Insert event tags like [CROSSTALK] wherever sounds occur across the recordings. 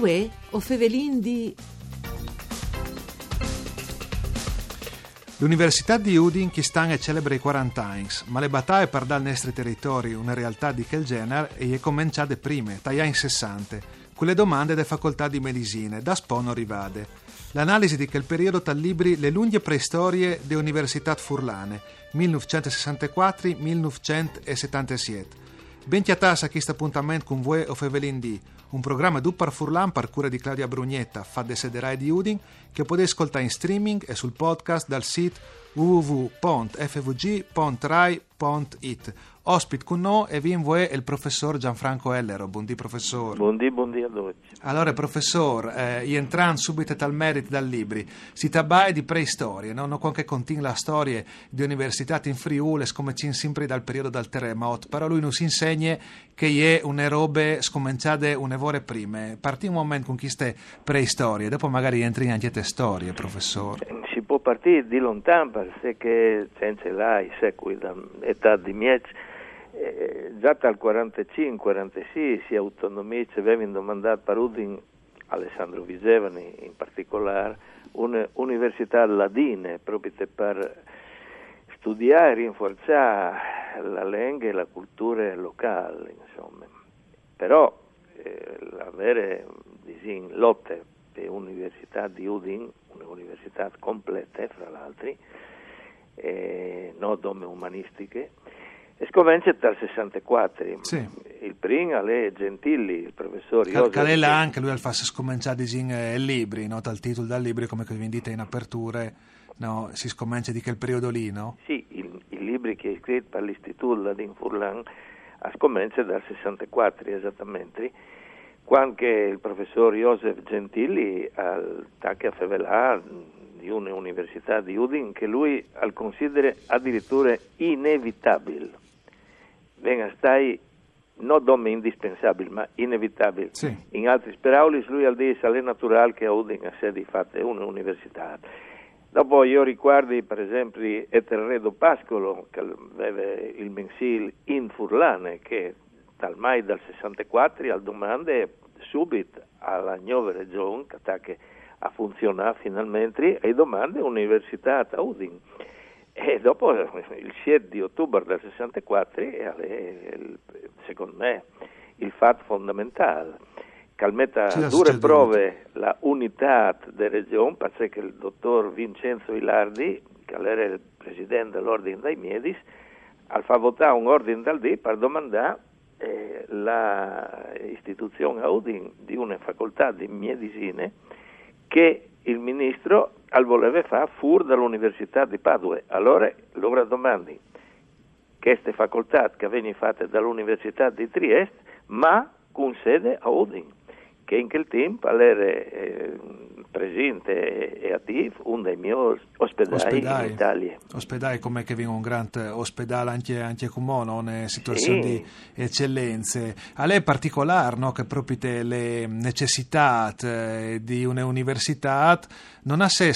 Uè, o fevelin di... L'Università di Udin Kistan è celebre i 40 anni, ma le battaglie per dare ai nostri territori una realtà di quel genere è cominciate prima, dagli anni 60, con le domande delle facoltà di medicina, da Spono rivade. L'analisi di quel periodo tal libri Le lunghe preistorie delle università furlane, 1964-1977. Ben chiatassa a questo appuntamento con voi o Fevelin D, un programma du par Furlan par cura di Claudia Brugnetta, fa de sederai di Udin, che potete ascoltare in streaming e sul podcast dal sito www.fvg.rai.it. Ospit con noi e vi invoe il professor Gianfranco Ellero. Buondì professor. Buondì, buondì a tutti. Allora professor, eh, entrando subito dal merito dal libri, si tabai di preistorie, no? non qualche continua la storia di università in Friuli, come ci sempre dal periodo del terremoto, però lui non si insegna che è una robe scominciate une ore prime. Partiamo un momento con queste preistorie, dopo magari entri anche te storie, professor. Può partire di lontano perché senza là i secoli d'età di miei eh, già dal 45-46 si autonomizza, avevano domandato per Udin, Alessandro Visevani in particolare, un'università ladine proprio per studiare e rinforzare la lingua e la cultura locale, insomma. Però eh, l'avere disin, lotte per l'università di Udin, un'università completa fra l'altro, eh, non dome umanistiche, e scomincia dal 64. Sì. Il primo è Gentili, il professore Cal- Calella anche lui al fa scominciare in eh, libri, no? dal titolo dal libro come vi dite in aperture, no? si scomincia di quel periodo lì, no? Sì, i libri che è scritto per l'Istituto di Furlan a scomincia dal 64 esattamente, quando il professor Joseph Gentili al Tacca a Fevelà di un'università di Udin che lui al considera addirittura inevitabile venga stai non dome indispensabile, ma inevitabile. Sì. In altri sperauli lui al dire è naturale che a Udine a sé di fatto è un'università. Dopo io ricordo per esempio Eterredo Pascolo che aveva il mensile in Furlane che dal mai dal 64 al domande subito alla nuova regione che a funzionare finalmente e domande università a Udine. E dopo il 7 di ottobre del 64 è, secondo me, il fatto fondamentale. Calmetta dure prove la unità della regione, perché il dottor Vincenzo Ilardi, che era il presidente dell'ordine dei Miedis, ha fatto votare un ordine dal D per domandare eh, l'istituzione a Udin di una facoltà di medicine che il ministro al voleva fare fuori dall'Università di Padua. Allora loro domandi queste facoltà che vengono fatte dall'Università di Trieste, ma con sede a Udin, che in quel tempo era eh, presente e attivo uno dei miei ospedali, ospedali in Italia. Ospedali come che viene un grande ospedale anche, anche comune, una situazione sì. di eccellenze. A lei è particolare no, che proprio le necessità eh, di un'università non ha se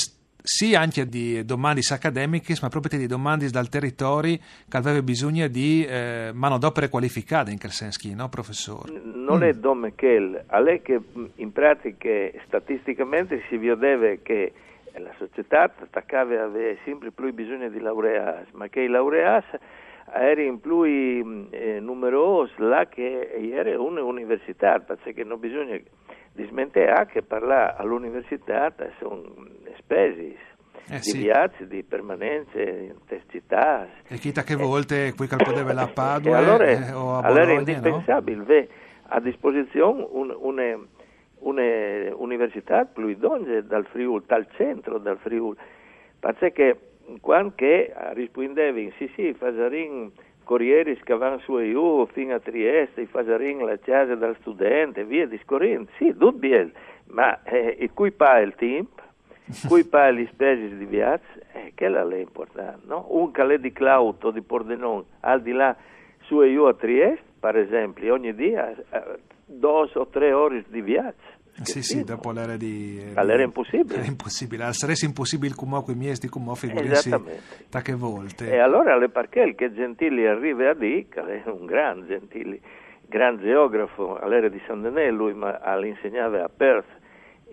sì anche di domande accademiche, ma proprio di domande dal territorio che aveva bisogno di eh, manodopere qualificate in quel senso, no professore? Non mm. è dome che, a lei che in pratica statisticamente si vedeva che la società attaccava aveva sempre più bisogno di laureati, ma che i laureati erano più eh, numerosi là che era un'università, perché non bisogna dismentare che parlare all'università sono spesi eh, di sì. viaggi, di permanenze, di città. E chita che volte qui che poteva la Padua allora, eh, o a Bologna, allora è indispensabile no? a disposizione un, une, un'università più idonea dal Friuli, dal centro del Friuli, perché quando rispondevi, sì sì, facerin corrieri che vanno su e giù fino a Trieste, facerin la casa del studente, via discorrendo, sì, bene, ma eh, il cui pa il tempo, cui pa gli spesi di viaggio, eh, che è importante, no? Un calè di Cloud o di Pordenone, al di là su e giù a Trieste, per esempio, ogni dia, eh, due o tre ore di viaggio. Sì, sì, dopo l'era di... Eh, All'era impossibile. Era impossibile, sarebbe impossibile come con i miei di come figurarsi da che volte. E allora le perché che Gentili arriva a che è un gran Gentili, gran geografo all'era di San Denis, lui ma insegnava a Perth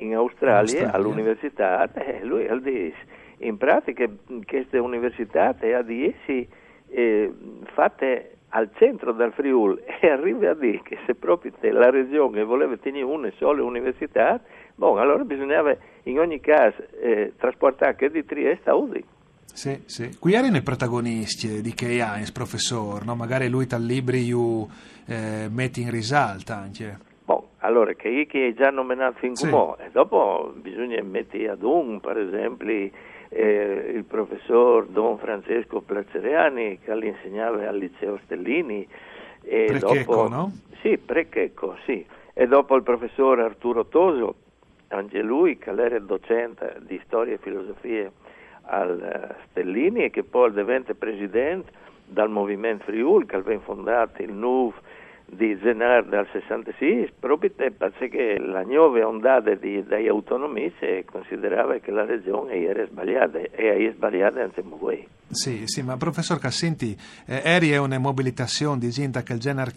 in Australia, Australia. all'università, eh, lui ha detto in pratica queste università ha di essi eh, fatte al centro del Friuli [LAUGHS] e arriva a dire che se proprio la regione voleva tenere una sola università, bon, allora bisognava in ogni caso eh, trasportare che di Trieste a Udine. Sì, sì. Qui erano i protagonisti di Key Hines, professore, no? magari lui tal libri io eh, metti in risalto anche. Allora, che io che è già nominato fin come, sì. e dopo bisogna mettere ad un, per esempio, eh, il professor Don Francesco Placeriani che insegnava al liceo Stellini. E Prechecco, dopo, no? Sì, Prechecco, sì. E dopo il professor Arturo Toso, anche lui che era docente di storia e filosofia al eh, Stellini e che poi diventa presidente dal Movimento Friuli che aveva fondato il NUV di Zenar dal 66 proprio perché la nuova ondata di, degli autonomisti considerava che la regione era sbagliata e è sbagliata insieme a voi. Sì, sì, ma professor Cassenti, eh, eri è una mobilitazione di gente che genere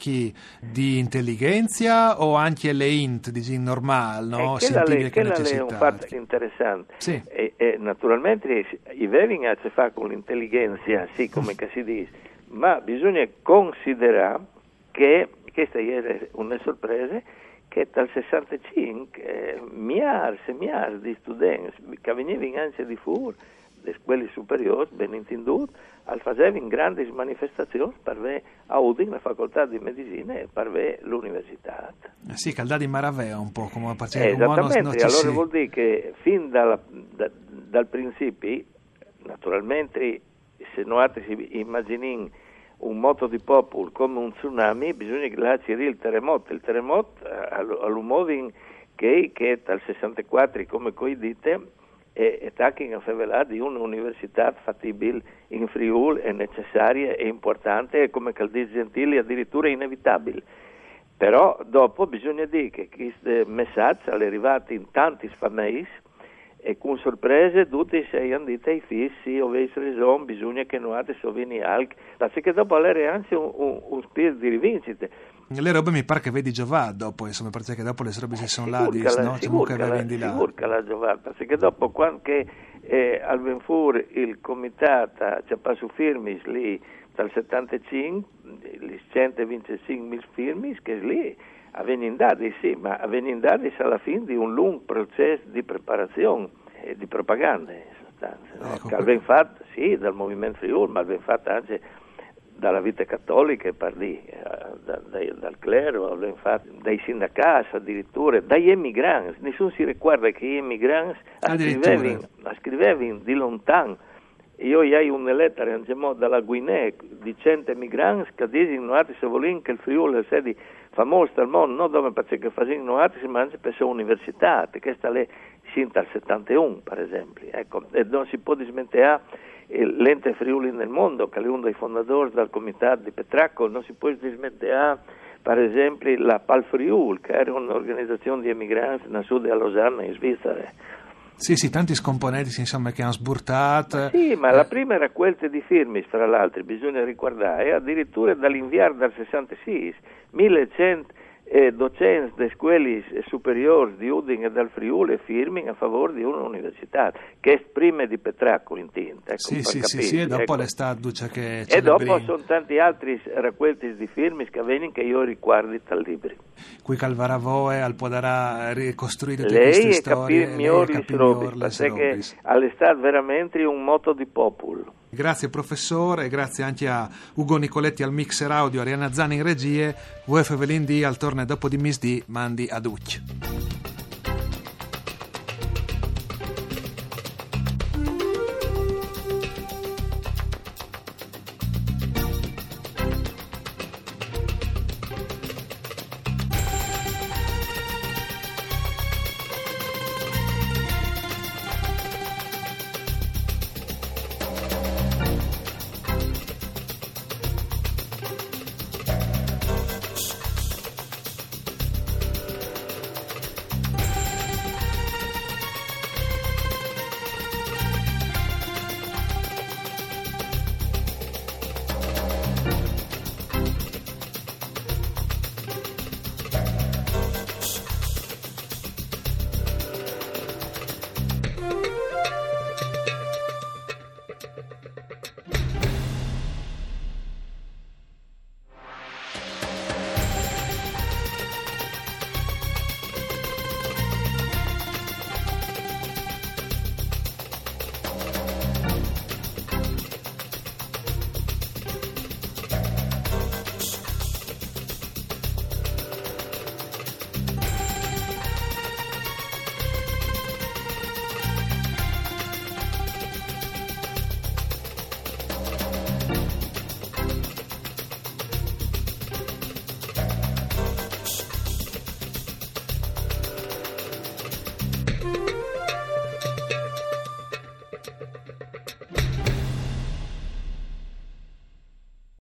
di intelligenza o anche le int di normale, no? Eh, che è un fatto interessante. Sì. E, e, naturalmente i veri hanno a che fare con l'intelligenza, sì, come si dice, ma bisogna considerare che questa era una sorpresa che dal 65 eh, miliardi e miliardi di studenti che venivano anche di fuori, di scuole superiori, ben intenduto, facevano grandi manifestazioni per vedere a Udine la facoltà di medicina e per vedere l'università. Eh sì, caldà di Maravea un po' come faceva eh, Esattamente, non, non allora sì. vuol dire che fin dalla, da, dal principio, naturalmente, se noi immaginiamo un moto di popolo come un tsunami, bisogna che là ci il terremoto. Il terremoto eh, all'umodo che, che dal 64, come coi dite, è, è tacking a favela di un'università fattibile in Friuli è necessaria e importante e come Caldi Gentili addirittura inevitabile. Però dopo bisogna dire che questo messaggio è arrivato in tanti sfamei e con sorprese tutti si hanno detto ai fissi o avessi ragione bisogna che noi adesso vieni alc perché dopo avere anche un, un, un, spirito di rivincita le robe mi pare che vedi Giovà dopo insomma perché dopo le robe si sono là dis, no? sicur che la, sicur che la Giovà. Perché dopo quando che, eh, al Venfur il comitato ci ha passato firmi lì dal 75 gli 125 firmi che lì avvenindati, sì, ma avvenindati alla fine di un lungo processo di preparazione e di propaganda, in sostanza. No? Ecco, che ben fatto, sì, dal movimento Friuli, ma ben fatto anche dalla vita cattolica, parli, eh, da, da, dal clero, ben fatto dai sindacati addirittura, dagli emigranti. Nessuno si ricorda che gli emigranti scrivevano di lontano io hai una lettera dalla Guinea di 100 migranti che dicono se vogliono che il Friuli è sedi famosa del mondo, non dove perché facevano altri, ma anche per le università, che sta lì sin dal 71 per esempio. Ecco, e non si può dismentare l'ente Friuli nel mondo, che è uno dei fondatori del comitato di Petracco, non si può dismettere per esempio la Pal Friuli, che era un'organizzazione di emigranti nel sud di Losanna in Svizzera sì, sì, tanti scomponenti insomma, che hanno sburtato. Sì, ma eh. la prima raccolta di firme, fra l'altro, bisogna ricordare, addirittura dall'inviare dal 66, 1100 eh, docenti delle scuole superiori di Udine e dal Friuli firmano a favore di un'università che esprime di Petracco in tinta. Ecco, sì, sì, sì, sì, e dopo ecco. l'estate che E dopo sono tanti altri raccolti di firme che avvengono che io ricordo dal libro. Qui Calvaravoe al podarà ricostruire tutte lei queste storie. Lei è capire migliori perché all'estate veramente un moto di popolo. Grazie professore, grazie anche a Ugo Nicoletti al mixer audio, Arianna Zani in regie, VF Velindì al torne dopo di misdì, mandi ad Ucci.